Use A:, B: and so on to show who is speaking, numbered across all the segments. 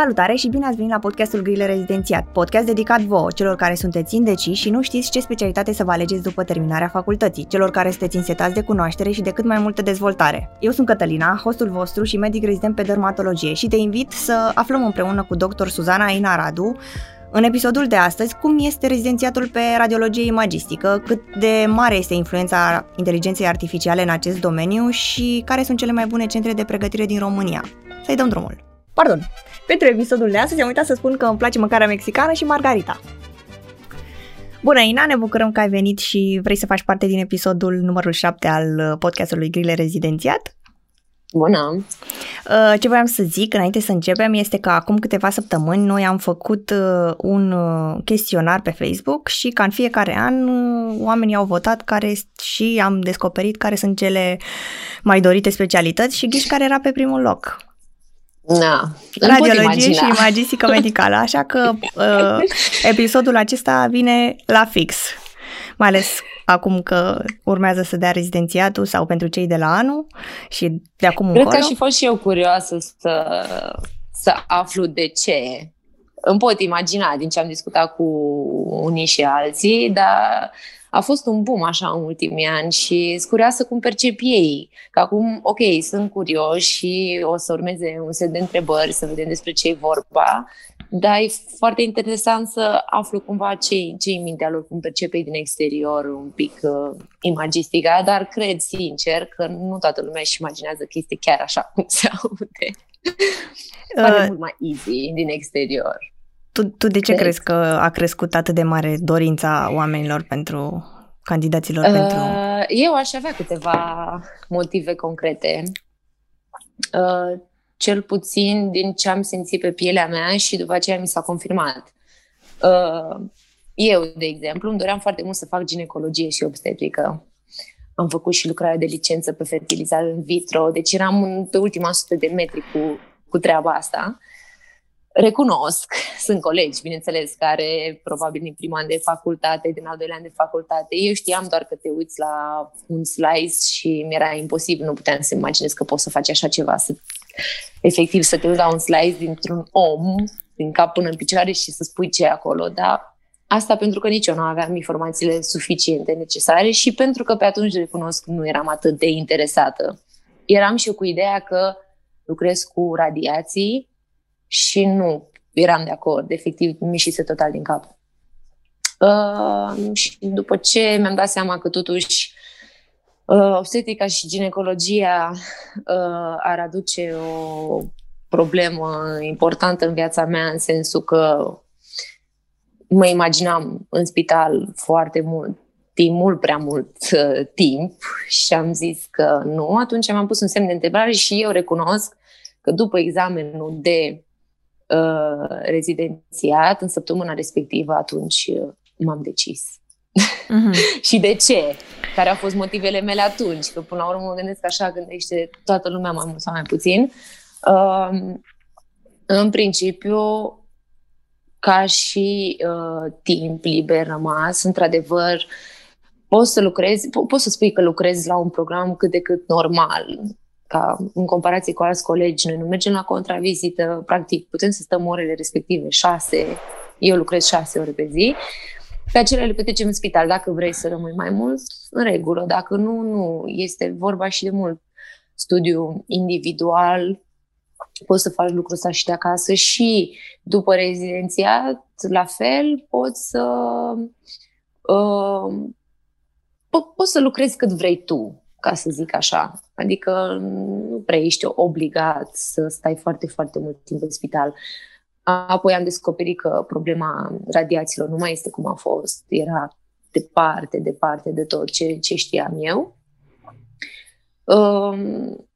A: Salutare și bine ați venit la podcastul Grile Rezidențiat, podcast dedicat vouă, celor care sunteți indeciși și nu știți ce specialitate să vă alegeți după terminarea facultății, celor care sunteți însetați de cunoaștere și de cât mai multă dezvoltare. Eu sunt Cătălina, hostul vostru și medic rezident pe dermatologie și te invit să aflăm împreună cu dr. Suzana Inaradu în episodul de astăzi, cum este rezidențiatul pe radiologie imagistică, cât de mare este influența inteligenței artificiale în acest domeniu și care sunt cele mai bune centre de pregătire din România. Să-i dăm drumul. Pardon, pentru episodul de astăzi am uitat să spun că îmi place mâncarea mexicană și margarita. Bună, Ina, ne bucurăm că ai venit și vrei să faci parte din episodul numărul 7 al podcastului Grile Rezidențiat.
B: Bună!
A: Uh, ce voiam să zic înainte să începem este că acum câteva săptămâni noi am făcut uh, un uh, chestionar pe Facebook și ca în fiecare an oamenii au votat care și am descoperit care sunt cele mai dorite specialități și ghiși care era pe primul loc.
B: Na,
A: Radiologie și imagistică medicală, așa că uh, episodul acesta vine la fix, mai ales acum că urmează să dea rezidențiatul sau pentru cei de la anul și de acum
B: Cred
A: încolo.
B: că aș fi fost și eu curioasă să, să aflu de ce. Îmi pot imagina din ce am discutat cu unii și alții, dar a fost un boom așa în ultimii ani și sunt curioasă cum percep ei. Că acum, ok, sunt curioși și o să urmeze un set de întrebări să vedem despre ce e vorba, dar e foarte interesant să aflu cumva ce ce în mintea lor, cum percepe din exterior un pic uh, imagistica, dar cred sincer că nu toată lumea își imaginează că este chiar așa cum se aude. Pare uh, mult mai easy din exterior.
A: Tu, tu de ce cred. crezi că a crescut atât de mare dorința oamenilor pentru candidaților uh, pentru...
B: Eu aș avea câteva motive concrete. Uh, cel puțin din ce am simțit pe pielea mea și după aceea mi s-a confirmat. Uh, eu, de exemplu, îmi doream foarte mult să fac ginecologie și obstetrică. Am făcut și lucrarea de licență pe fertilizare în vitro, deci eram pe ultima sută de metri cu, cu treaba asta. Recunosc, sunt colegi, bineînțeles, care probabil din prima an de facultate, din al doilea an de facultate, eu știam doar că te uiți la un slice și mi-era imposibil, nu puteam să imaginez că poți să faci așa ceva, să efectiv să te uiți la un slice dintr-un om, din cap până în picioare și să spui ce e acolo, dar asta pentru că nici eu nu aveam informațiile suficiente necesare și pentru că pe atunci recunosc nu eram atât de interesată. Eram și eu cu ideea că lucrez cu radiații și nu eram de acord, efectiv mi se total din cap. Uh, și după ce mi-am dat seama că totuși uh, obstetrica și ginecologia uh, ar aduce o problemă importantă în viața mea, în sensul că mă imaginam în spital foarte mult timp, mult prea mult uh, timp și am zis că nu. Atunci m-am pus un semn de întrebare și eu recunosc că după examenul de uh, rezidențiat, în săptămâna respectivă, atunci uh, m-am decis. Uh-huh. și de ce? Care au fost motivele mele atunci? Că până la urmă mă gândesc așa gândește toată lumea mai mult sau mai puțin. Uh, în principiu, ca și uh, timp liber rămas, într-adevăr, poți să lucrezi, po- poți să spui că lucrezi la un program cât de cât normal, ca în comparație cu alți colegi, noi nu mergem la contravizită, practic putem să stăm orele respective, șase, eu lucrez șase ore pe zi, pe acelea le petrecem în spital. Dacă vrei să rămâi mai mult, în regulă. Dacă nu, nu. Este vorba și de mult studiu individual, poți să faci lucrul ăsta și de acasă și după rezidențiat, la fel, poți să uh, po- poți să lucrezi cât vrei tu, ca să zic așa. Adică nu prea ești obligat să stai foarte, foarte mult timp în spital. Apoi am descoperit că problema radiațiilor nu mai este cum a fost. Era departe, departe de tot ce, ce știam eu. Um,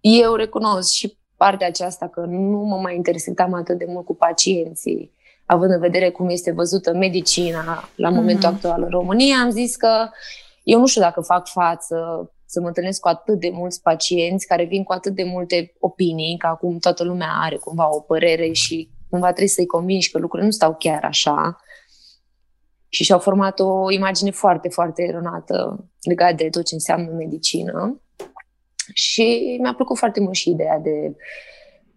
B: eu recunosc și partea aceasta că nu mă mai interesam atât de mult cu pacienții, având în vedere cum este văzută medicina la momentul mm-hmm. actual în România, am zis că eu nu știu dacă fac față să mă întâlnesc cu atât de mulți pacienți care vin cu atât de multe opinii, că acum toată lumea are cumva o părere și cumva trebuie să-i convingi că lucrurile nu stau chiar așa. Și și-au format o imagine foarte, foarte eronată legată de tot ce înseamnă medicină. Și mi-a plăcut foarte mult și ideea de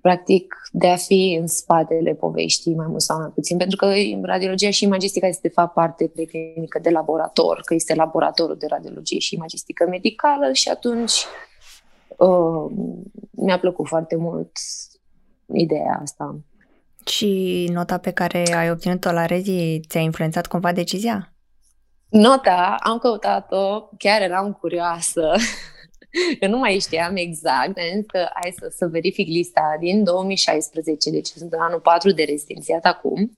B: practic, de a fi în spatele poveștii mai mult sau mai puțin, pentru că radiologia și imagistica este, de fapt, parte preclinică de laborator, că este laboratorul de radiologie și imagistică medicală și atunci uh, mi-a plăcut foarte mult ideea asta.
A: Și nota pe care ai obținut-o la Rezi ți-a influențat cumva decizia?
B: Nota, am căutat-o, chiar eram curioasă, că nu mai știam exact, am zis că hai să, să verific lista din 2016, deci sunt în anul 4 de rezidențiat acum.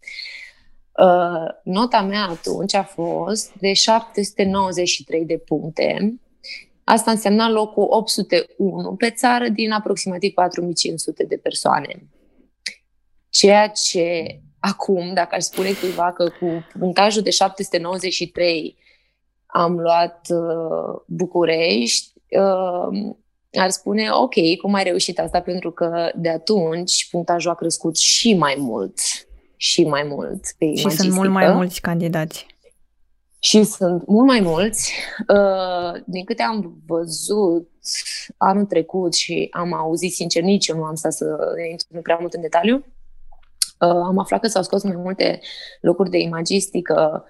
B: Uh, nota mea atunci a fost de 793 de puncte. Asta însemna locul 801 pe țară din aproximativ 4500 de persoane. Ceea ce acum, dacă aș spune cuiva că cu punctajul de 793 am luat uh, București, uh, ar spune, ok, cum ai reușit asta? Pentru că de atunci punctajul a crescut și mai mult. Și mai mult pe
A: Și sunt mult mai mulți candidați.
B: Și sunt mult mai mulți. Uh, din câte am văzut anul trecut și am auzit, sincer, nici eu nu am stat să intru prea mult în detaliu, Uh, am aflat că s-au scos mai multe locuri de imagistică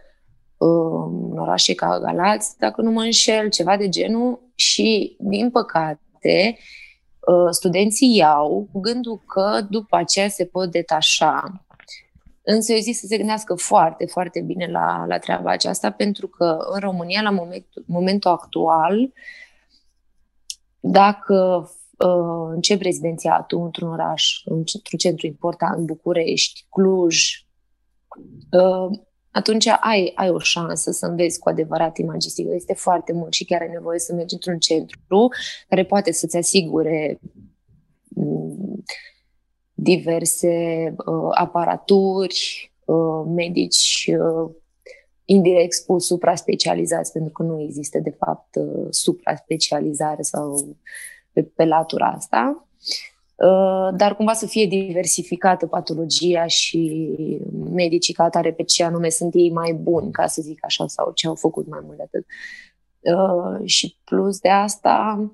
B: uh, în orașe ca Galați, dacă nu mă înșel, ceva de genul și, din păcate, uh, studenții iau cu gândul că după aceea se pot detașa. Însă eu zic să se gândească foarte, foarte bine la, la treaba aceasta, pentru că în România, la momentul, momentul actual, dacă uh, încep rezidențiatul într-un oraș, într-un centru important, București, Cluj, uh, atunci ai, ai o șansă să înveți cu adevărat imagistică. Este foarte mult și chiar ai nevoie să mergi într-un centru care poate să-ți asigure um, diverse uh, aparaturi, uh, medici uh, indirect spus supra-specializați, pentru că nu există de fapt uh, supra-specializare sau pe, pe latura asta, uh, dar cumva să fie diversificată patologia și medicii ca atare pe ce anume sunt ei mai buni, ca să zic așa, sau ce au făcut mai mult de atât. Uh, și plus de asta,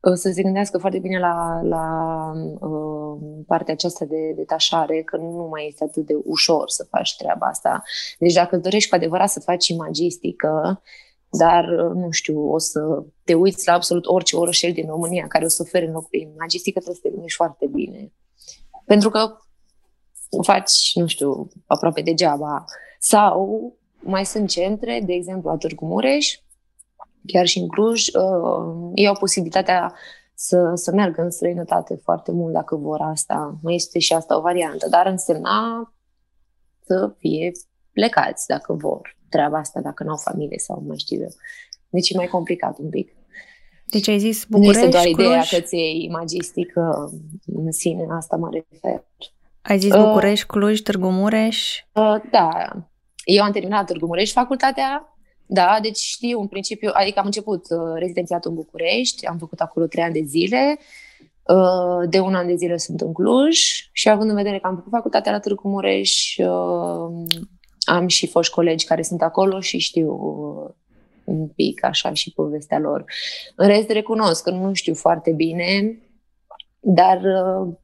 B: uh, să se gândească foarte bine la, la uh, partea aceasta de detașare, că nu mai este atât de ușor să faci treaba asta. Deci dacă dorești cu adevărat să faci imagistică, dar, nu știu, o să te uiți la absolut orice orășel din România care o să ofere în loc de imagistică, trebuie să te gândești foarte bine. Pentru că o faci, nu știu, aproape degeaba. Sau mai sunt centre, de exemplu, la Târgu Mureș, chiar și în Cluj, uh, ei au posibilitatea să, să meargă în străinătate foarte mult dacă vor asta. Mai este și asta o variantă, dar însemna să fie plecați dacă vor treaba asta dacă nu au familie sau mai știu eu. Deci e mai complicat un pic.
A: Deci ai zis București,
B: Nu este doar
A: Cluj?
B: ideea că ți e imagistică în sine, asta mă refer.
A: Ai zis București, uh, Cluj, Târgu Mureș?
B: Uh, da. Eu am terminat Târgu Mureș facultatea, da, deci știu în principiu, adică am început uh, rezidențiatul în București, am făcut acolo trei ani de zile, uh, de un an de zile sunt în Cluj și având în vedere că am făcut facultatea la Târgu Mureș, uh, am și foști colegi care sunt acolo și știu un pic așa și povestea lor. În rest, recunosc că nu știu foarte bine, dar uh,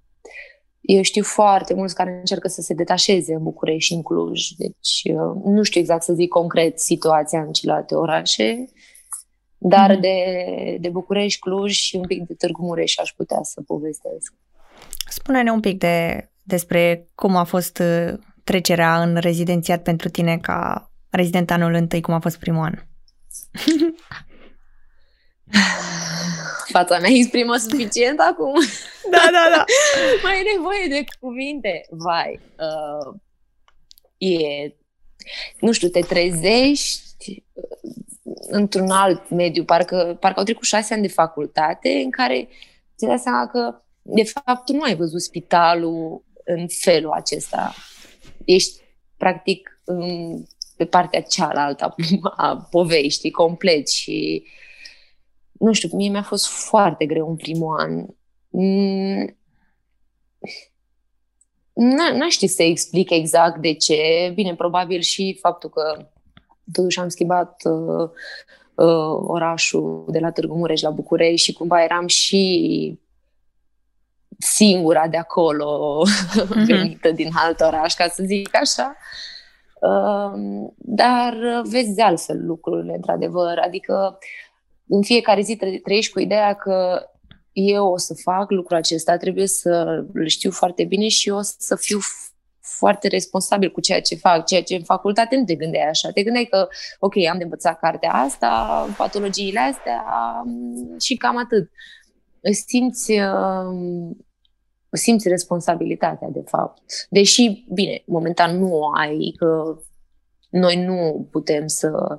B: eu știu foarte mulți care încearcă să se detașeze în București și în Cluj, deci uh, nu știu exact să zic concret situația în celelalte orașe, dar mm. de, de București, Cluj și un pic de Târgu Mureș aș putea să povestesc.
A: Spune-ne un pic de, despre cum a fost uh, trecerea în rezidențiat pentru tine ca rezident anul întâi, cum a fost primul an?
B: Fața mea exprimă suficient acum?
A: Da, da, da.
B: Mai e nevoie de cuvinte. Vai. Uh, e... Nu știu, te trezești uh, într-un alt mediu. Parcă, parcă au trecut șase ani de facultate în care ți dai seama că, de fapt, tu nu ai văzut spitalul în felul acesta ești practic în, pe partea cealaltă a poveștii complet și nu știu, mie mi-a fost foarte greu în primul an. Mm, n-aș ști să explic exact de ce. Bine, probabil și faptul că totuși am schimbat uh, uh, orașul de la Târgu Mureș la București și cumva eram și singura de acolo uh-huh. venită din alt oraș, ca să zic așa. Uh, dar vezi de altfel lucrurile, într-adevăr. Adică în fiecare zi trăiești cu ideea că eu o să fac lucrul acesta, trebuie să îl știu foarte bine și eu o să fiu foarte responsabil cu ceea ce fac, ceea ce în facultate nu te gândeai așa. Te gândeai că, ok, am de învățat cartea asta, patologiile astea și cam atât. Simți, uh, simți responsabilitatea, de fapt. Deși, bine, momentan nu o ai, că noi nu putem să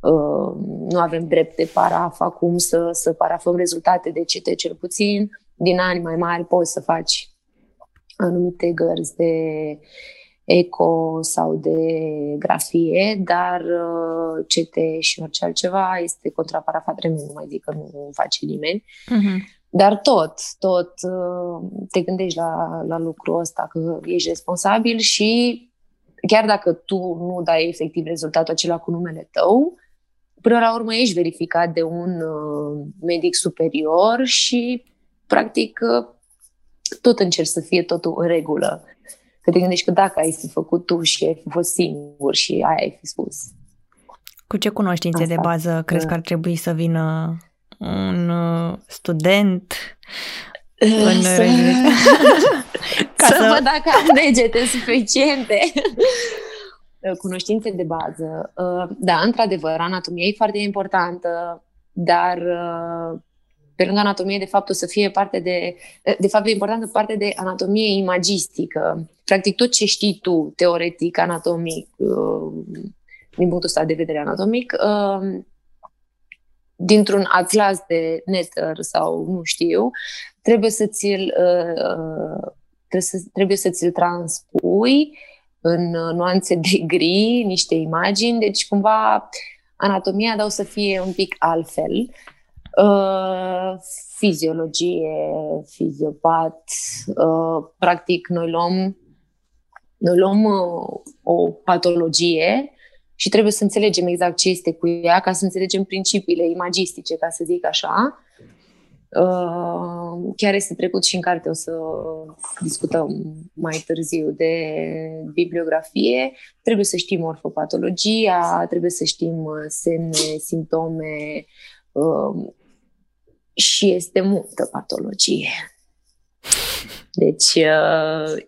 B: uh, nu avem drept de paraf acum să, să parafăm rezultate de CT cel puțin. Din ani mai mari poți să faci anumite gărzi de eco sau de grafie, dar uh, CT și orice altceva este contraparafat nu mai zic că nu face nimeni. Uh-huh. Dar tot, tot uh, te gândești la, la lucrul ăsta, că ești responsabil și chiar dacă tu nu dai efectiv rezultatul acela cu numele tău, până la urmă ești verificat de un uh, medic superior și practic tot încerci să fie totul în regulă. Că te gândești că dacă ai fi făcut tu și ai fi fost singur și aia ai fi spus.
A: Cu ce cunoștințe Asta. de bază crezi că ar trebui să vină un uh, student
B: în să... Ca să, să văd dacă am degete suficiente. Cunoștințe de bază. Uh, da, într-adevăr, anatomia e foarte importantă, dar uh, pe lângă anatomie, de fapt, o să fie parte de, de fapt, e importantă parte de anatomie imagistică. Practic, tot ce știi tu, teoretic, anatomic, uh, din punctul ăsta de vedere anatomic, uh, dintr-un atlas de netter sau nu știu, trebuie să ți-l, uh, trebuie să, trebuie să ți-l transpui în nuanțe de gri, niște imagini, deci cumva anatomia dar o să fie un pic altfel. Uh, fiziologie, fiziopat. Uh, practic, noi luăm, noi luăm uh, o patologie și trebuie să înțelegem exact ce este cu ea, ca să înțelegem principiile imagistice, ca să zic așa. Uh, chiar este trecut și în carte, o să discutăm mai târziu de bibliografie. Trebuie să știm morfopatologia, trebuie să știm uh, semne, simptome, uh, și este multă patologie. Deci, uh,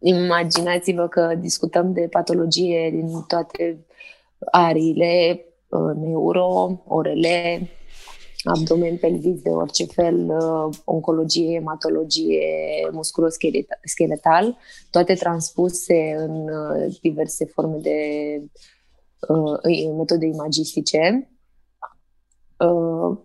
B: imaginați-vă că discutăm de patologie din toate ariile, uh, neuro, orele, abdomen, pelvis de orice fel, uh, oncologie, hematologie, musculoscheletal, toate transpuse în uh, diverse forme de uh, metode imagistice. Uh,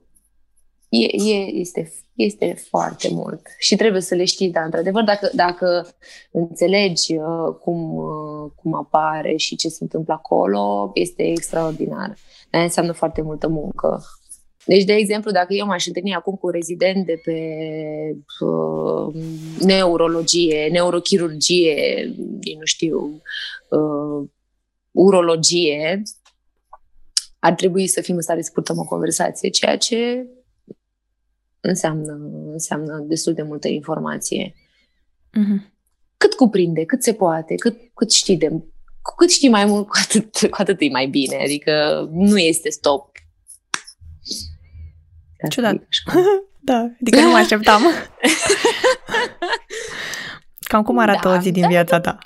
B: e, e, este, este foarte mult. Și trebuie să le știi, dar într-adevăr, dacă, dacă înțelegi uh, cum, uh, cum apare și ce se întâmplă acolo, este extraordinar. Dar înseamnă foarte multă muncă. Deci, de exemplu, dacă eu m-aș întâlni acum cu un rezident de pe uh, neurologie, neurochirurgie, nu știu, uh, urologie, ar trebui să fim în stare să purtăm o conversație, ceea ce înseamnă, înseamnă destul de multă informație. Mm-hmm. Cât cuprinde, cât se poate, cât, cât știi de cu cât știi mai mult, cu atât, cu atât e mai bine. Adică nu este stop.
A: Ciudat. da, adică nu mă așteptam. Cam cum arată da, o zi din da, viața ta?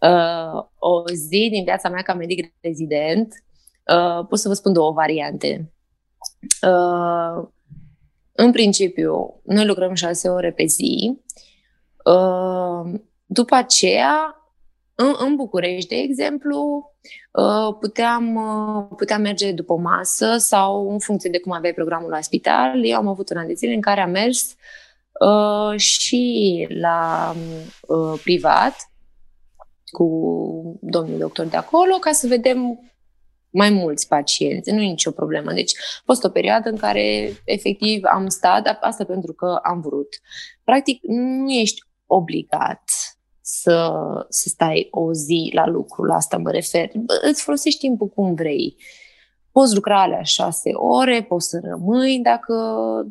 B: Uh, o zi din viața mea ca medic rezident Uh, pot să vă spun două variante. Uh, în principiu, noi lucrăm șase ore pe zi. Uh, după aceea, în, în București, de exemplu, uh, puteam, uh, puteam merge după masă sau în funcție de cum aveai programul la spital. Eu am avut un an de zile în care am mers uh, și la uh, privat cu domnul doctor de acolo ca să vedem mai mulți pacienți, nu e nicio problemă. Deci a fost o perioadă în care efectiv am stat, asta pentru că am vrut. Practic nu ești obligat să, să stai o zi la lucru, la asta mă refer. Îți folosești timpul cum vrei. poți lucra alea șase ore, poți să rămâi dacă,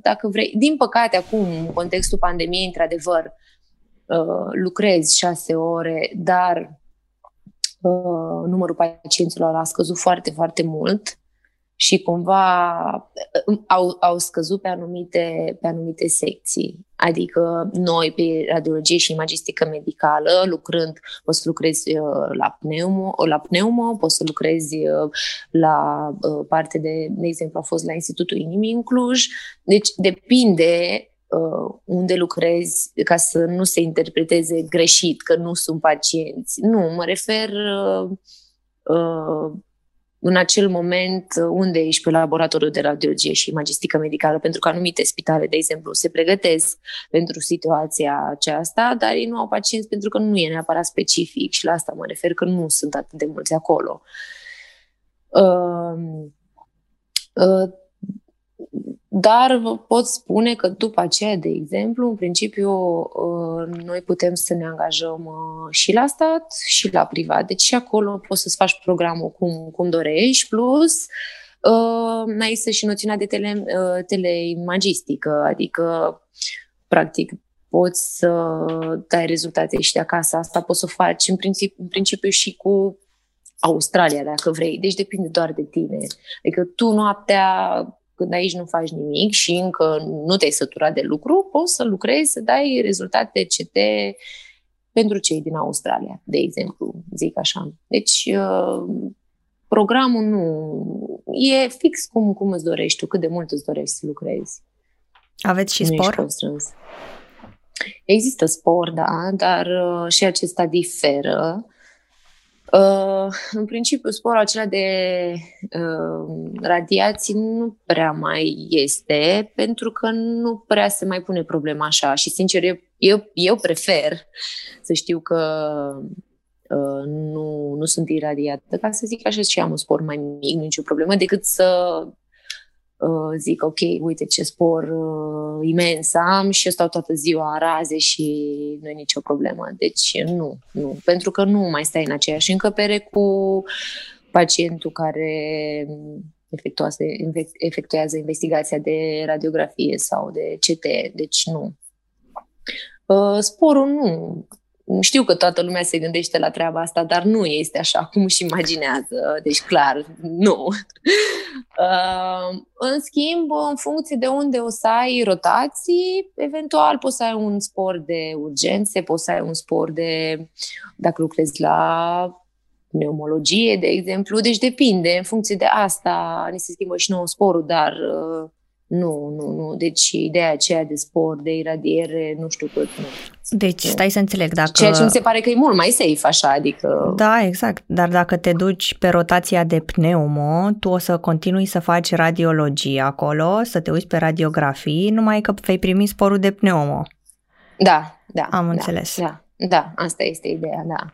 B: dacă vrei. Din păcate, acum, în contextul pandemiei, într-adevăr, uh, lucrezi șase ore, dar uh, numărul pacienților a scăzut foarte, foarte mult și cumva uh, au, au scăzut pe anumite, pe anumite secții. Adică noi pe radiologie și imagistică medicală, lucrând, poți să lucrezi uh, la pneumo, la pneumo poți să lucrezi uh, la parte de, de exemplu, a fost la Institutul Inimii în Cluj. Deci depinde unde lucrezi ca să nu se interpreteze greșit că nu sunt pacienți. Nu, mă refer în acel moment unde ești pe laboratorul de radiologie și magistică medicală, pentru că anumite spitale, de exemplu, se pregătesc pentru situația aceasta, dar ei nu au pacienți pentru că nu e neapărat specific și la asta mă refer că nu sunt atât de mulți acolo. Uh, uh, dar vă pot spune că după aceea, de exemplu, în principiu, uh, noi putem să ne angajăm uh, și la stat și la privat. Deci și acolo poți să-ți faci programul cum, cum dorești, plus uh, mai este și noțiunea de tele, teleimagistică, adică, practic, poți să dai rezultate și de acasă. Asta poți să faci în principiu, în principiu și cu Australia, dacă vrei. Deci depinde doar de tine. Adică tu noaptea când aici nu faci nimic și încă nu te-ai săturat de lucru, poți să lucrezi, să dai rezultate CT pentru cei din Australia, de exemplu, zic așa. Deci, uh, programul nu e fix cum, cum îți dorești tu, cât de mult îți dorești să lucrezi.
A: Aveți și nu spor?
B: Există spor, da, dar uh, și acesta diferă. Uh, în principiu, sporul acela de uh, radiații nu prea mai este, pentru că nu prea se mai pune problema așa. Și, sincer, eu, eu, eu prefer să știu că uh, nu, nu sunt iradiată, ca să zic așa, și am un spor mai mic, nicio problemă, decât să uh, zic, ok, uite ce spor uh, imens am și eu stau toată ziua în raze și nu e nicio problemă. Deci nu, nu, pentru că nu mai stai în aceeași încăpere cu pacientul care efectuează, efectuează investigația de radiografie sau de CT, deci nu. Uh, sporul nu, știu că toată lumea se gândește la treaba asta, dar nu este așa cum își imaginează. Deci, clar, nu. Uh, în schimb, în funcție de unde o să ai rotații, eventual poți să ai un spor de urgențe, poți să ai un spor de, dacă lucrezi la pneumologie, de exemplu. Deci depinde, în funcție de asta ne se schimbă și nou sporul, dar uh, nu, nu, nu. Deci ideea aceea de spor, de iradiere, nu știu cât. Nu.
A: Deci stai să înțeleg dacă...
B: Ceea ce mi se pare că e mult mai safe așa, adică...
A: Da, exact. Dar dacă te duci pe rotația de pneumo, tu o să continui să faci radiologie acolo, să te uiți pe radiografii, numai că vei primi sporul de pneumo.
B: Da, da.
A: Am
B: da,
A: înțeles.
B: Da, da, asta este ideea, da.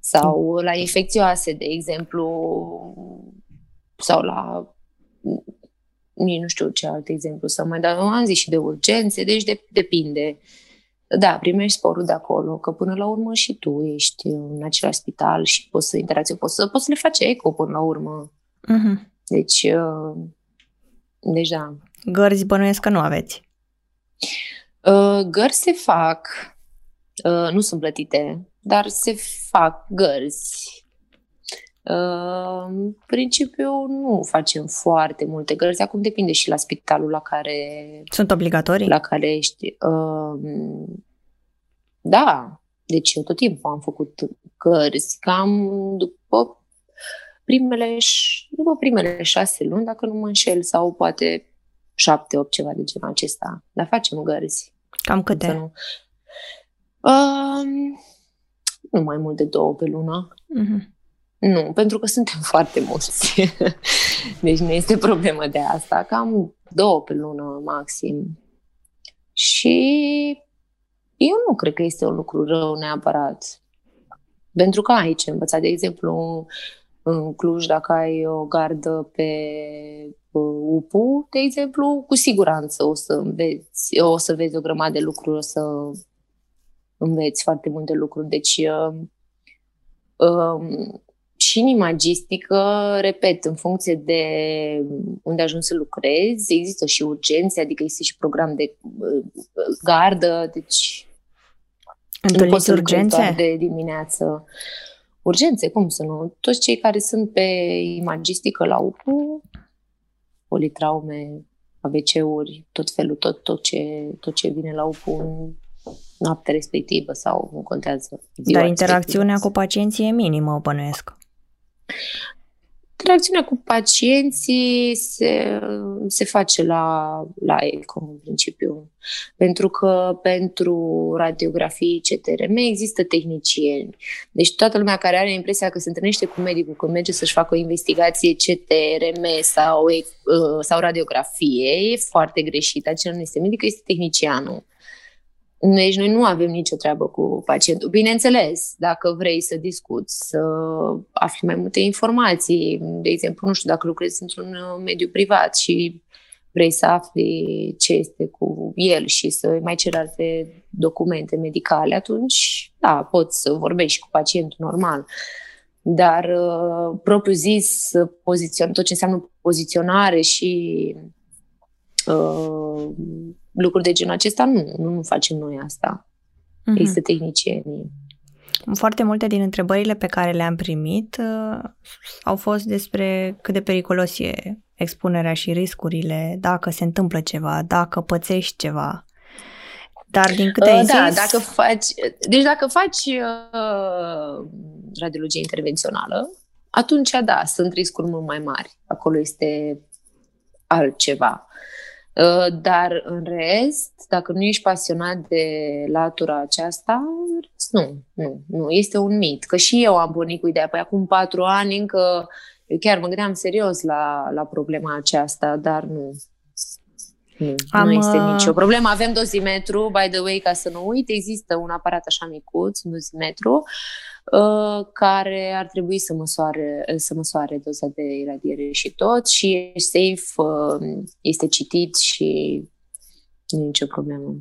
B: Sau la infecțioase, de exemplu, sau la nici nu știu ce alt exemplu să mai dau. Am zis și de urgențe, deci de, depinde. Da, primești sporul de acolo, că până la urmă și tu ești în același spital și poți să interacționezi, poți să, poți să le faci eco până la urmă. Uh-huh. Deci, uh, deci da.
A: Gărzi bănuiesc că nu aveți.
B: Uh, gărzi se fac, uh, nu sunt plătite, dar se fac gărzi în principiu nu facem foarte multe gărzi, acum depinde și la spitalul la care...
A: Sunt obligatorii?
B: La care ești. Da, deci eu tot timpul am făcut gărzi, cam după primele, după primele șase luni, dacă nu mă înșel, sau poate șapte, opt, ceva de genul acesta. Dar facem gărzi.
A: Cam câte? Nu.
B: Um, nu mai mult de două pe lună. Uh-huh. Nu, pentru că suntem foarte mulți. deci nu este problemă de asta. Cam două pe lună maxim. Și eu nu cred că este un lucru rău neapărat. Pentru că aici învățat, de exemplu, în Cluj, dacă ai o gardă pe UPU, de exemplu, cu siguranță o să înveți, o să vezi o grămadă de lucruri, o să înveți foarte multe lucruri. Deci, uh, um, și în imagistică, repet, în funcție de unde ajungi să lucrezi, există și urgențe, adică există și program de uh, gardă, deci
A: Întâlniți nu poți urgențe? Doar
B: de dimineață. Urgențe, cum să nu? Toți cei care sunt pe imagistică la UPU, politraume, ABC-uri, tot felul, tot, tot, ce, tot ce vine la UPU în noaptea respectivă sau nu contează.
A: Dar interacțiunea cu pacienții e minimă, bănuiesc.
B: Interacțiunea cu pacienții se, se face la, la ECO, în principiu. Pentru că pentru radiografii CTRM există tehnicieni. Deci toată lumea care are impresia că se întâlnește cu medicul când merge să-și facă o investigație CTRM sau, sau radiografie, e foarte greșit. Acela nu este medic, este tehnicianul. Deci noi nu avem nicio treabă cu pacientul. Bineînțeles, dacă vrei să discuți, să afli mai multe informații, de exemplu, nu știu, dacă lucrezi într-un mediu privat și vrei să afli ce este cu el și să mai ceri alte documente medicale, atunci, da, poți să vorbești cu pacientul normal. Dar, uh, propriu zis, pozițion, tot ce înseamnă poziționare și uh, lucruri de genul acesta, nu, nu, nu facem noi asta. Uh-huh. Există tehnicienii.
A: Foarte multe din întrebările pe care le-am primit uh, au fost despre cât de periculos e expunerea și riscurile, dacă se întâmplă ceva, dacă pățești ceva. Dar din câte uh, ai
B: da,
A: zis...
B: dacă faci, deci dacă faci uh, radiologie intervențională, atunci da, sunt riscuri mult mai mari. Acolo este altceva. Uh, dar în rest, dacă nu ești pasionat de latura aceasta, nu, nu, nu, este un mit. Că și eu am pornit cu ideea, păi acum patru ani încă, eu chiar mă gândeam serios la, la problema aceasta, dar nu. Nu, am, nu este uh, nicio problemă. Avem dozimetru, by the way, ca să nu uit, există un aparat așa micuț, un dozimetru, uh, Uh, care ar trebui să măsoare, să măsoare doza de iradiere și tot și e safe, uh, este citit și nu e nicio problemă.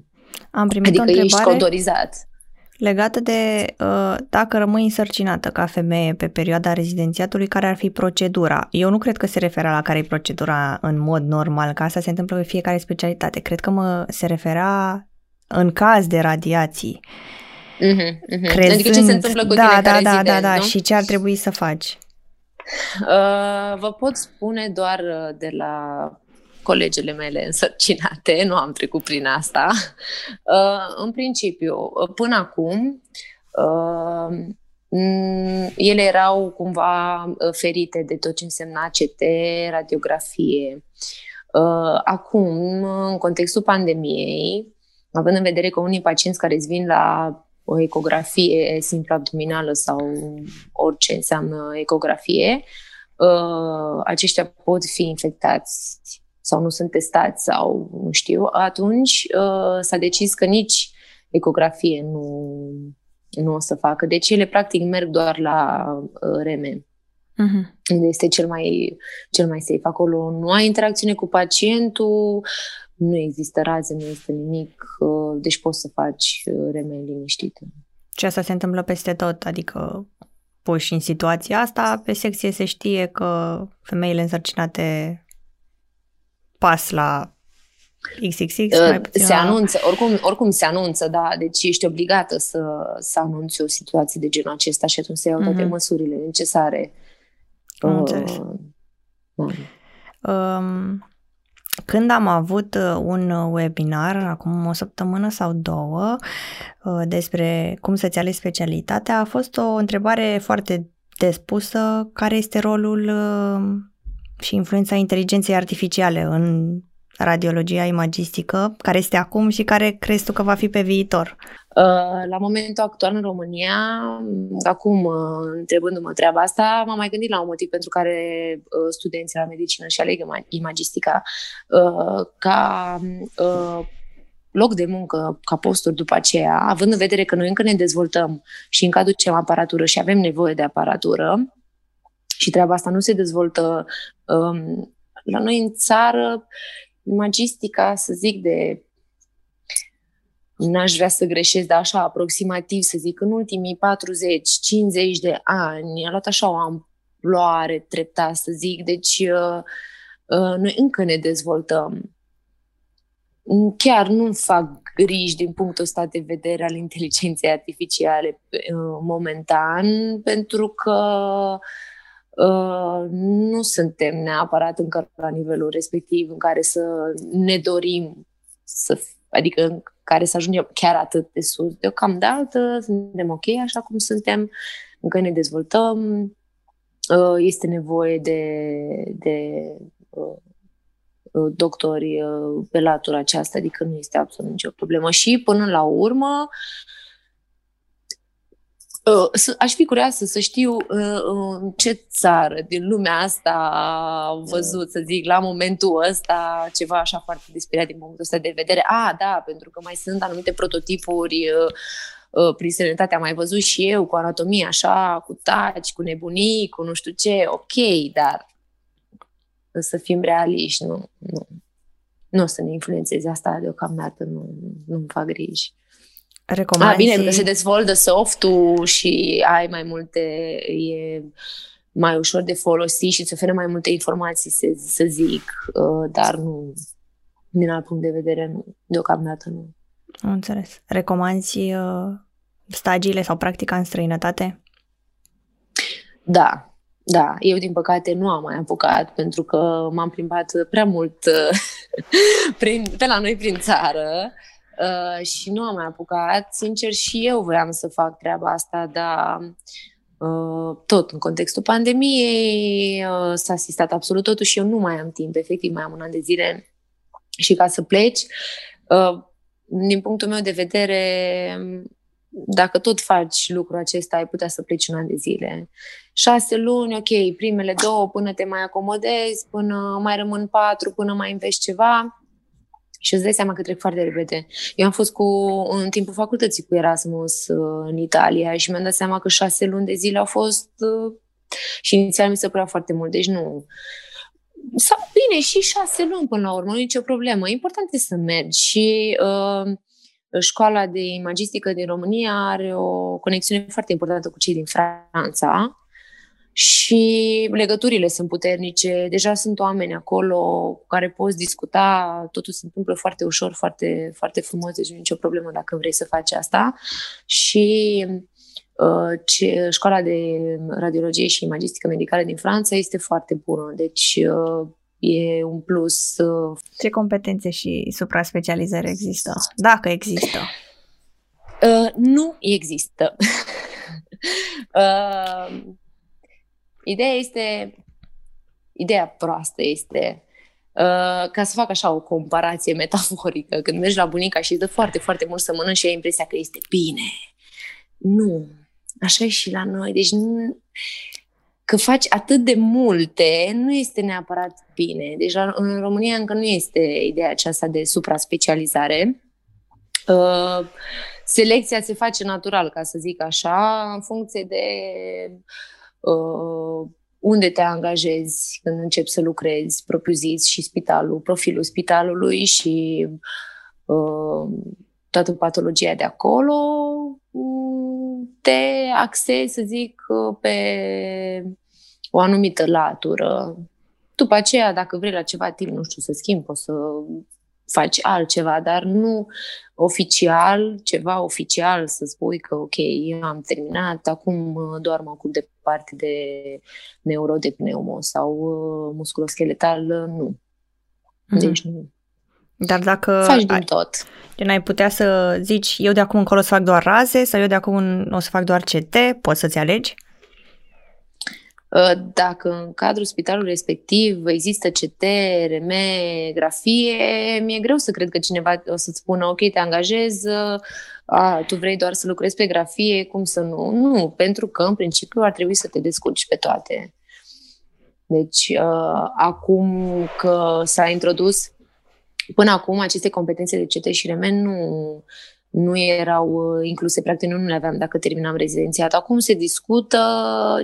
A: Am primit
B: adică
A: o întrebare
B: ești condorizat.
A: Legată de uh, dacă rămâi însărcinată ca femeie pe perioada rezidențiatului, care ar fi procedura? Eu nu cred că se referea la care e procedura în mod normal, că asta se întâmplă pe fiecare specialitate. Cred că mă se referea în caz de radiații.
B: Mm-hmm, mm-hmm. Crezând... Adică ce se întâmplă cu
A: da,
B: tine
A: da,
B: ca
A: da,
B: rezident,
A: da, da,
B: nu?
A: și ce ar trebui să faci?
B: Uh, vă pot spune doar uh, de la colegele mele însărcinate, nu am trecut prin asta. Uh, în principiu, uh, până acum, uh, ele erau cumva uh, ferite de tot ce însemna CT, radiografie. Acum, în contextul pandemiei, având în vedere că unii pacienți care îți vin la o ecografie simplu abdominală sau orice înseamnă ecografie, uh, aceștia pot fi infectați sau nu sunt testați sau nu știu, atunci uh, s-a decis că nici ecografie nu, nu o să facă. Deci ele practic merg doar la uh, reme. Uh-huh. Este cel mai, cel mai safe. Acolo nu ai interacțiune cu pacientul, nu există raze, nu este nimic, uh, deci poți să faci uh, remei liniștită.
A: Și asta se întâmplă peste tot, adică puși în situația asta, pe secție se știe că femeile însărcinate pas la XXX, uh, mai puțin
B: Se anunță, oricum, oricum se anunță, da, deci ești obligată să, să anunți o situație de genul acesta și atunci se iau toate mm-hmm. măsurile necesare.
A: Am uh, uh. Um, când am avut uh, un uh, webinar, acum o săptămână sau două, uh, despre cum să-ți alegi specialitatea, a fost o întrebare foarte despusă, care este rolul și influența inteligenței artificiale în radiologia imagistică, care este acum și care crezi tu că va fi pe viitor?
B: Uh, la momentul actual în România, acum uh, întrebându-mă treaba asta, m-am mai gândit la un motiv pentru care uh, studenții la medicină și aleg imagistica ca loc de muncă, ca posturi după aceea, având în vedere că noi încă ne dezvoltăm și încă aducem aparatură și avem nevoie de aparatură și treaba asta nu se dezvoltă um, la noi în țară, imagistica, să zic, de n-aș vrea să greșesc, dar așa, aproximativ, să zic, în ultimii 40-50 de ani, a luat așa o floare treptat, să zic. Deci uh, uh, noi încă ne dezvoltăm. Chiar nu fac griji din punctul ăsta de vedere al inteligenței artificiale uh, momentan, pentru că uh, nu suntem neapărat încă la nivelul respectiv în care să ne dorim să, adică în care să ajungem chiar atât de sus. Deocamdată suntem ok așa cum suntem, încă ne dezvoltăm, uh, este nevoie de, de doctori pe latura aceasta, adică nu este absolut nicio problemă. Și până la urmă, Uh, aș fi curioasă să știu uh, în ce țară din lumea asta au văzut, să zic, la momentul ăsta ceva așa foarte despirat din punctul ăsta de vedere. A, da, pentru că mai sunt anumite prototipuri uh, prin sănătate, am mai văzut și eu cu anatomie așa, cu taci, cu nebunii, cu nu știu ce, ok, dar să fim realiști, nu, nu. Nu o să ne influențeze asta deocamdată, nu, nu-mi fac griji.
A: Recomanzi...
B: A, bine, că se dezvoltă softul și ai mai multe, e mai ușor de folosit și îți oferă mai multe informații, să, să zic, uh, dar nu, din alt punct de vedere, nu, deocamdată nu.
A: Am înțeles. Recomanzi uh, stagiile sau practica în străinătate?
B: Da, da, eu din păcate nu am mai apucat pentru că m-am plimbat prea mult uh, prin, pe la noi prin țară uh, și nu am mai apucat. Sincer, și eu voiam să fac treaba asta, dar uh, tot în contextul pandemiei uh, s-a asistat absolut totul și eu nu mai am timp, efectiv mai am un an de zile și ca să pleci. Uh, din punctul meu de vedere, dacă tot faci lucrul acesta, ai putea să pleci un an de zile. Șase luni, ok, primele două până te mai acomodezi, până mai rămân patru, până mai înveți ceva și îți dai seama că trec foarte repede. Eu am fost cu, în timpul facultății cu Erasmus uh, în Italia și mi-am dat seama că șase luni de zile au fost uh, și inițial mi se părea foarte mult, deci nu. Sau bine, și șase luni până la urmă, nu e nicio problemă. Important e să mergi și uh, școala de imagistică din România are o conexiune foarte importantă cu cei din Franța și legăturile sunt puternice. Deja sunt oameni acolo cu care poți discuta, totul se întâmplă foarte ușor, foarte, foarte frumos, deci nu e nicio problemă dacă vrei să faci asta. Și uh, ce, școala de radiologie și imagistică medicală din Franța este foarte bună, deci uh, e un plus. Uh,
A: Ce competențe și supra-specializări există? Dacă există.
B: Uh, nu există. uh, ideea este, ideea proastă este Uh, ca să fac așa o comparație metaforică, când mergi la bunica și îți dă foarte, foarte mult să mănânci și ai impresia că este bine. Nu. Așa e și la noi. Deci nu, că faci atât de multe, nu este neapărat bine. Deci în România încă nu este ideea aceasta de supra-specializare. Uh, selecția se face natural, ca să zic așa, în funcție de uh, unde te angajezi când începi să lucrezi, propriu-zis, și spitalul, profilul spitalului și uh, toată patologia de acolo, mm, te axezi, să zic, pe o anumită latură. După aceea, dacă vrei la ceva timp, nu știu, să schimbi, poți să faci altceva, dar nu oficial, ceva oficial, să spui că, ok, eu am terminat, acum uh, doar mă ocup de parte de neuro de pneumo sau uh, musculoscheletal, uh, nu. Mm-hmm. Deci nu.
A: Dar dacă
B: Faci din tot.
A: Gen, ai putea să zici, eu de acum încolo o să fac doar raze sau eu de acum o să fac doar CT, poți să-ți alegi?
B: Uh, dacă în cadrul spitalului respectiv există CT, RM, grafie, mi-e greu să cred că cineva o să-ți spună, ok, te angajez, uh, a, tu vrei doar să lucrezi pe grafie, cum să nu? Nu, pentru că în principiu ar trebui să te descurci pe toate. Deci, uh, acum că s-a introdus, până acum aceste competențe de CT și RM nu, nu erau incluse, practic nu le aveam dacă terminam rezidențiat. Acum se discută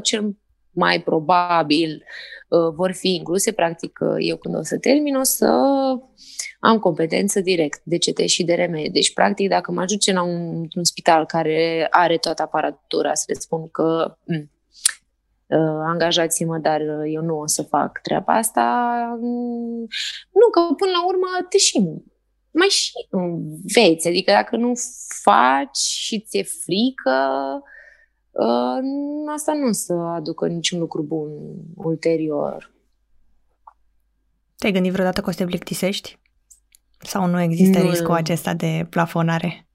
B: cel mai probabil uh, vor fi incluse. Practic, uh, eu când o să termin, o să am competență direct de CT și de RM. Deci, practic, dacă mă ajunge la un, un spital care are toată aparatura, să le spun că m- mm, uh, angajați-mă, dar eu nu o să fac treaba asta. Nu, că până la urmă te și mai și înveți, adică dacă nu faci și ți-e frică, uh, asta nu o să aducă niciun lucru bun ulterior.
A: Te-ai gândit vreodată că o să te plictisești? Sau nu există nu. riscul acesta de plafonare?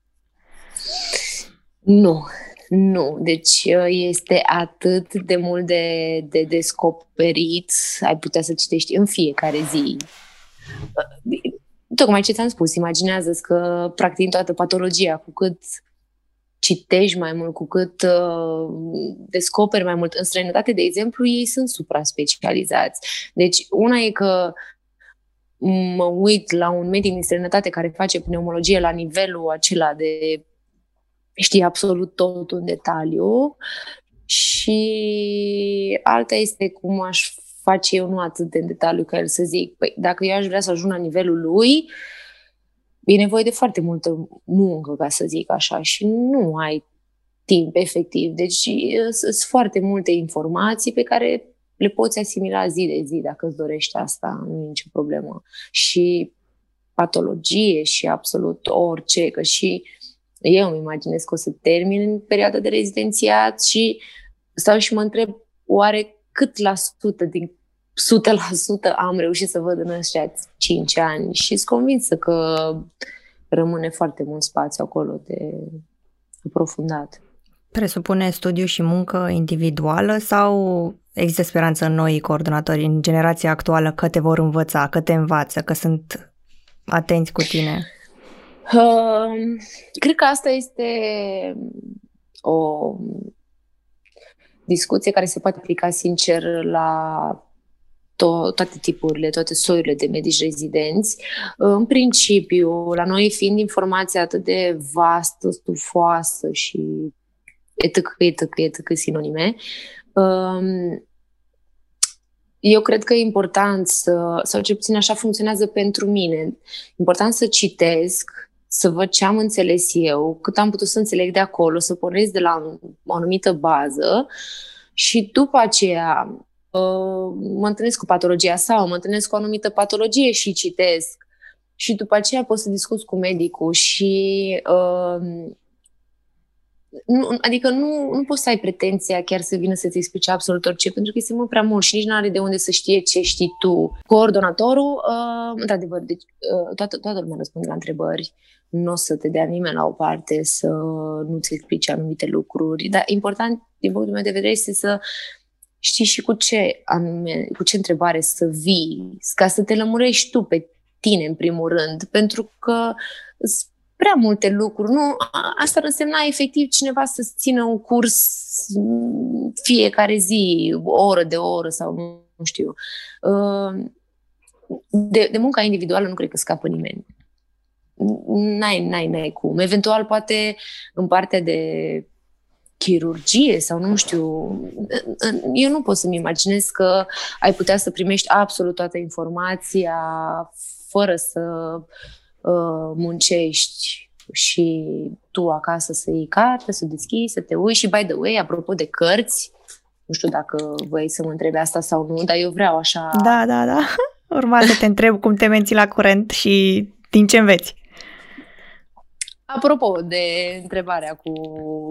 B: Nu, nu. Deci uh, este atât de mult de, de descoperit, ai putea să citești în fiecare zi. Uh, tocmai ce ți-am spus, imaginează-ți că practic toată patologia, cu cât citești mai mult, cu cât uh, descoperi mai mult. În străinătate, de exemplu, ei sunt supra-specializați. Deci, una e că mă uit la un medic din străinătate care face pneumologie la nivelul acela de știe absolut tot în detaliu și alta este cum aș face eu nu atât de în detaliu ca el să zic, păi dacă eu aș vrea să ajung la nivelul lui, e nevoie de foarte multă muncă, ca să zic așa, și nu ai timp efectiv. Deci sunt foarte multe informații pe care le poți asimila zi de zi dacă îți dorești asta, nu e nicio problemă. Și patologie și absolut orice, că și eu îmi imaginez că o să termin în perioada de rezidențiat și stau și mă întreb oare cât la sută din 100% am reușit să văd în ăștia 5 ani și sunt convinsă că rămâne foarte mult spațiu acolo de aprofundat.
A: Presupune studiu și muncă individuală sau există speranță în noi coordonatori, în generația actuală, că te vor învăța, că te învață, că sunt atenți cu tine?
B: Uh, cred că asta este o discuție care se poate aplica sincer la to- toate tipurile, toate soiurile de medici rezidenți. În principiu, la noi fiind informația atât de vastă, stufoasă și etc, etc, etc, sinonime, um, eu cred că e important să, sau cel puțin așa funcționează pentru mine, important să citesc, să văd ce am înțeles eu, cât am putut să înțeleg de acolo, să pornesc de la o anumită bază și după aceea uh, mă întâlnesc cu patologia sau mă întâlnesc cu o anumită patologie și citesc și după aceea pot să discut cu medicul și uh, nu, adică nu, nu poți să ai pretenția chiar să vină să-ți explice absolut orice, pentru că este mult prea mult și nici nu are de unde să știe ce știi tu. Coordonatorul, uh, într-adevăr, deci, uh, toată, toată lumea răspunde la întrebări, nu o să te dea nimeni la o parte să nu-ți explice anumite lucruri, dar important, din punctul meu de vedere, este să știi și cu ce anume, cu ce întrebare să vii, ca să te lămurești tu pe tine, în primul rând, pentru că prea multe lucruri. Nu, asta ar însemna efectiv cineva să țină un curs fiecare zi, o oră de o oră sau nu știu. Uh, de, de munca individuală nu cred că scapă nimeni. N-ai, n-ai, n-ai cum. Eventual, poate în partea de chirurgie sau nu știu, eu nu pot să-mi imaginez că ai putea să primești absolut toată informația fără să uh, muncești și tu acasă să iei carte, să deschizi, să te uiți și, by the way, apropo de cărți, nu știu dacă voi să mă întrebi asta sau nu, dar eu vreau așa...
A: Da, da, da. Urma să te întreb cum te menții la curent și din ce înveți.
B: Apropo de întrebarea cu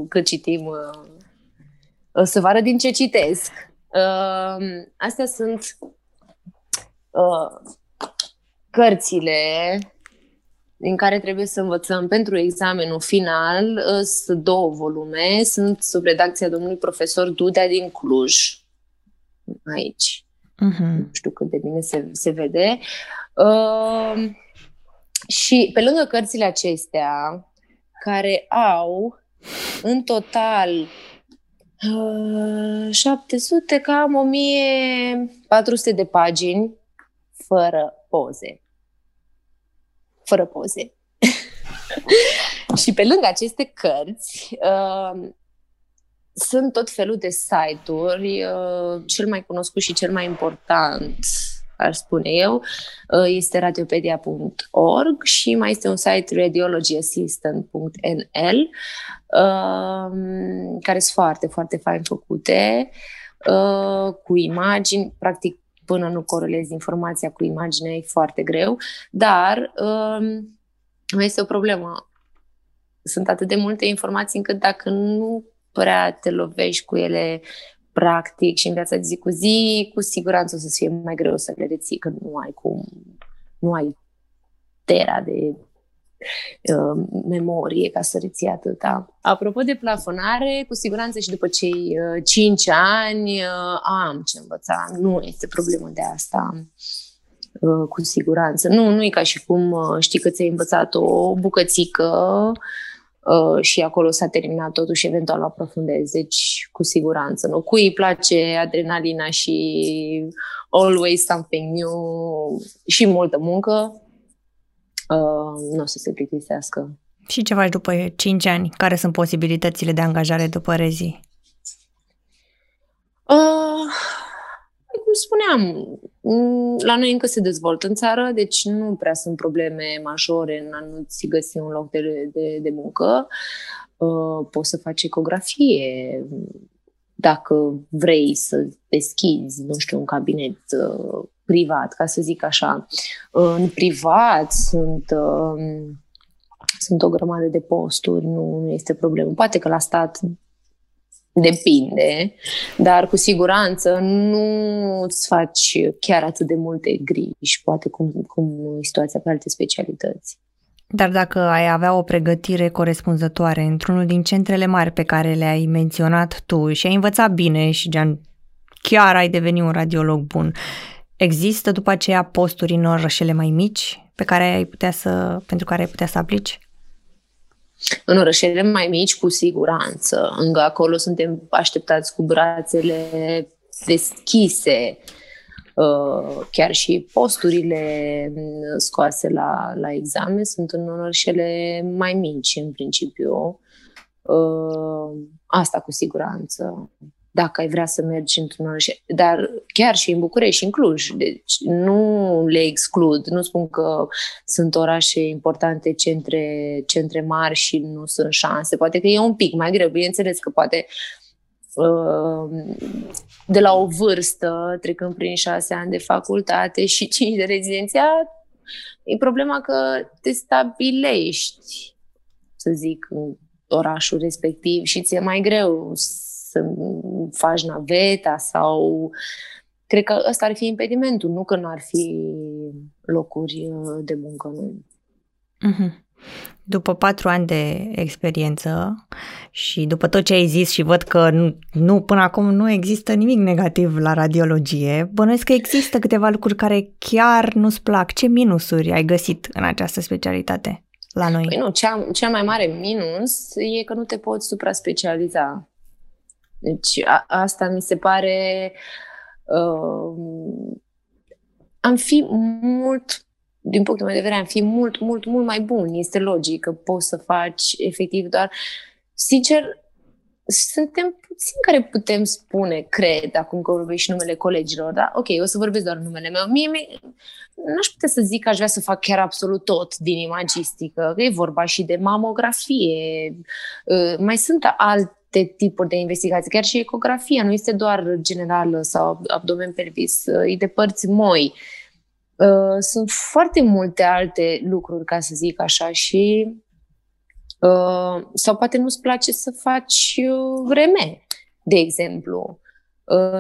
B: cât citim, uh, să vă arăt din ce citesc. Uh, astea sunt uh, cărțile din care trebuie să învățăm pentru examenul final. Sunt două volume, sunt sub redacția domnului profesor Dudea din Cluj, aici. Uh-huh. Nu știu cât de bine se, se vede. Uh, și pe lângă cărțile acestea, care au în total uh, 700, cam 1400 de pagini, fără poze fără poze. și pe lângă aceste cărți, uh, sunt tot felul de site-uri. Uh, cel mai cunoscut și cel mai important, aș spune eu, uh, este radiopedia.org și mai este un site radiologyassistant.nl uh, care sunt foarte, foarte fain făcute. uh, cu imagini, practic până nu corelezi informația cu imaginea e foarte greu, dar uh, mai este o problemă. Sunt atât de multe informații încât dacă nu prea te lovești cu ele practic și în viața de zi cu zi, cu siguranță o să fie mai greu să le reții, că nu ai cum, nu ai tera de uh, memorie ca să reții atâta. Apropo de plafonare, cu siguranță și după cei uh, 5 ani uh, am ce învăța. Nu este problemă de asta uh, cu siguranță. Nu, nu e ca și cum uh, știi că ți-ai învățat o bucățică Uh, și acolo s-a terminat totul și eventual aprofundezi. Deci, cu siguranță. Nu? Cui îi place adrenalina și always something new și multă muncă, uh, nu o să se plictisească.
A: Și ce faci după 5 ani? Care sunt posibilitățile de angajare după rezi?
B: Uh, cum spuneam, mm, la noi încă se dezvoltă în țară, deci nu prea sunt probleme majore în a nu-ți găsi un loc de, de, de muncă. Uh, poți să faci ecografie dacă vrei să deschizi, nu știu, un cabinet uh, privat, ca să zic așa. Uh, în privat sunt, uh, sunt o grămadă de posturi, nu, nu este problemă. Poate că la stat Depinde, dar cu siguranță nu îți faci chiar atât de multe griji, poate cum, cum e situația pe alte specialități.
A: Dar dacă ai avea o pregătire corespunzătoare într-unul din centrele mari pe care le-ai menționat tu și ai învățat bine și gen, chiar ai devenit un radiolog bun, există după aceea posturi în orășele mai mici pe care ai putea să, pentru care ai putea să aplici?
B: În orășele mai mici, cu siguranță. Încă acolo suntem așteptați cu brațele deschise. Uh, chiar și posturile scoase la, la examen sunt în orășele mai mici, în principiu. Uh, asta cu siguranță dacă ai vrea să mergi într-un oraș. Dar chiar și în București și în Cluj. Deci nu le exclud. Nu spun că sunt orașe importante, centre, centre mari și nu sunt șanse. Poate că e un pic mai greu. Bineînțeles că poate uh, de la o vârstă, trecând prin șase ani de facultate și cinci de rezidențiat, e problema că te stabilești, să zic, în orașul respectiv și ți-e mai greu să faci naveta sau... Cred că ăsta ar fi impedimentul, nu că nu ar fi locuri uh, de muncă. Nu.
A: Mm-hmm. După patru ani de experiență și după tot ce ai zis și văd că nu, nu până acum nu există nimic negativ la radiologie, bănuiesc că există câteva lucruri care chiar nu-ți plac. Ce minusuri ai găsit în această specialitate la noi?
B: Păi nu, cea, cea mai mare minus e că nu te poți supra-specializa. Deci a, asta mi se pare... Uh, am fi mult, din punctul meu de vedere, am fi mult, mult, mult mai bun. Este logic că poți să faci efectiv doar... Sincer, suntem puțini care putem spune, cred, acum că vorbești numele colegilor, da? Ok, o să vorbesc doar numele meu. Mie, mie n-aș putea să zic că aș vrea să fac chiar absolut tot din imagistică, că e vorba și de mamografie. Uh, mai sunt alte alte tipuri de investigații. Chiar și ecografia nu este doar generală sau abdomen pelvis, e de părți moi. Uh, sunt foarte multe alte lucruri, ca să zic așa, și uh, sau poate nu-ți place să faci uh, reme, de exemplu.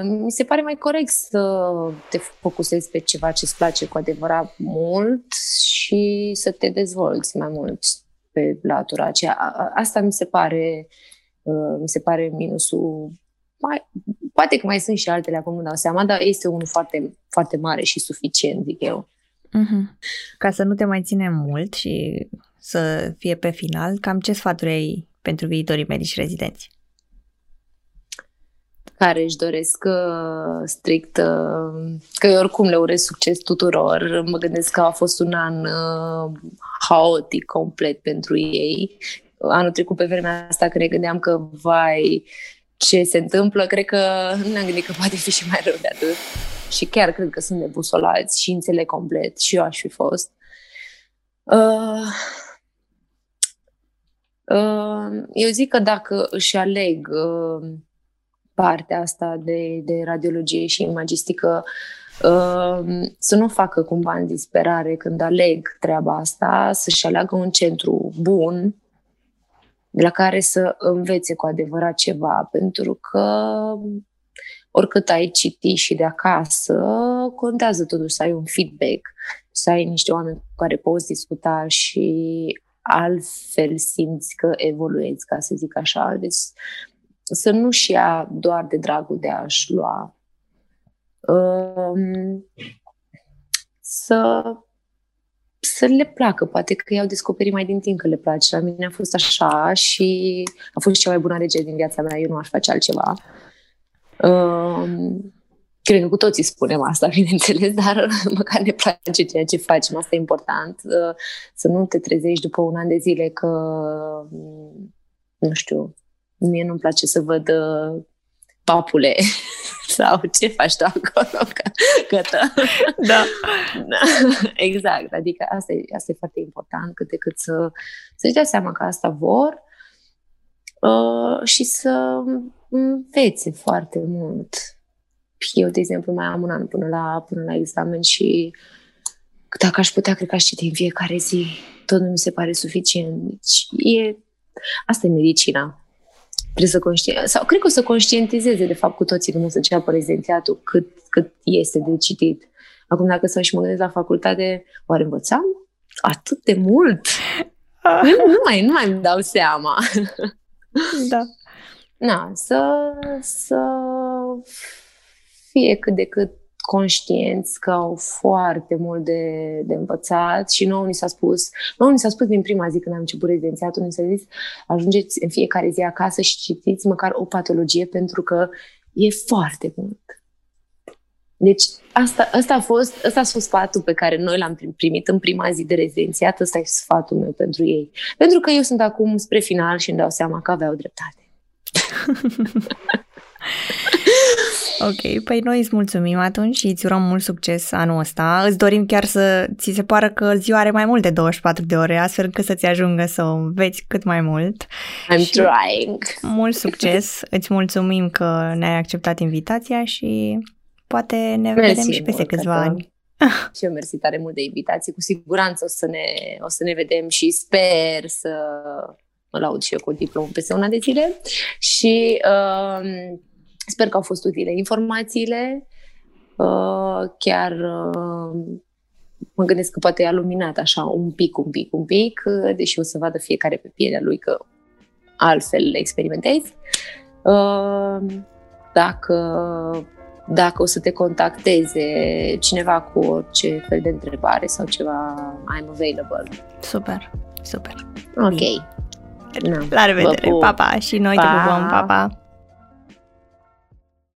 B: Mi se pare mai corect să te focusezi pe ceva ce îți place cu adevărat mult și să te dezvolți mai mult pe latura aceea. Asta mi se pare uh, Uh, mi se pare minusul mai, poate că mai sunt și altele, acum nu dau seama, dar este unul foarte, foarte mare și suficient, zic eu.
A: Uh-huh. Ca să nu te mai ținem mult și să fie pe final, cam ce sfaturi ai pentru viitorii medici rezidenți?
B: Care își doresc uh, strict, uh, că eu oricum le urez succes tuturor. Mă gândesc că a fost un an uh, haotic complet pentru ei anul trecut pe vremea asta când ne gândeam că, vai, ce se întâmplă, cred că nu ne-am gândit că poate fi și mai rău de atât. Și chiar cred că sunt nebusolați și înțeleg complet și eu aș fi fost. Uh, uh, eu zic că dacă își aleg uh, partea asta de, de radiologie și imagistică uh, să nu facă cumva în disperare când aleg treaba asta, să-și aleagă un centru bun de la care să învețe cu adevărat ceva, pentru că oricât ai citi și de acasă, contează totuși să ai un feedback, să ai niște oameni cu care poți discuta și altfel simți că evoluezi, ca să zic așa. Deci să nu-și ia doar de dragul de a-și lua. Um, să, să le placă. Poate că i-au descoperit mai din timp că le place. La mine a fost așa și a fost cea mai bună alegere din viața mea. Eu nu aș face altceva. Um, cred că cu toții spunem asta, bineînțeles, dar măcar ne place ceea ce facem. Asta e important. Uh, să nu te trezești după un an de zile că, nu știu, mie nu-mi place să văd uh, papule sau ce faci tu acolo, gata.
A: Da.
B: da. Exact, adică asta e, asta e foarte important, cât de cât să, să-și dea seama că asta vor uh, și să învețe foarte mult. Eu, de exemplu, mai am un an până la, până la examen și dacă aș putea, cred că aș citi în fiecare zi. Tot nu mi se pare suficient. Deci e, asta e medicina trebuie să conștient, sau cred că o să conștientizeze de fapt cu toții când o să înceapă rezidențiatul cât, cât este de citit. Acum dacă să și mă gândesc la facultate, oare învățam atât de mult? nu, nu mai, nu mai îmi dau seama.
A: Da.
B: Na, să, să fie cât de cât conștienți că au foarte mult de, de învățat și nouă ni s-a spus, nouă ni s-a spus din prima zi când am început rezidențiatul, ni s-a zis ajungeți în fiecare zi acasă și citiți măcar o patologie pentru că e foarte mult. Deci asta, asta, a fost, asta a fost sfatul pe care noi l-am primit în prima zi de rezidențiat, ăsta e sfatul meu pentru ei. Pentru că eu sunt acum spre final și îmi dau seama că aveau dreptate.
A: Ok, păi noi îți mulțumim atunci și îți urăm mult succes anul ăsta. Îți dorim chiar să ți se pară că ziua are mai mult de 24 de ore, astfel încât să-ți ajungă să o înveți cât mai mult.
B: I'm și trying.
A: Mult succes, îți mulțumim că ne-ai acceptat invitația și poate ne mersi vedem și peste câțiva ani.
B: Și eu mersi tare mult de invitație. Cu siguranță o să ne, o să ne vedem și sper să mă laud și eu cu diplomul peste una de zile. Și uh, Sper că au fost utile informațiile. Uh, chiar uh, mă gândesc că poate a luminat așa un pic, un pic, un pic, uh, deși o să vadă fiecare pe pielea lui că altfel experimentezi. Dacă, dacă o să te contacteze cineva cu orice fel de întrebare sau ceva, I'm available.
A: Super, super.
B: Ok.
A: Bine. La revedere, pa, pa, și noi pa. te pupăm, pa, pa.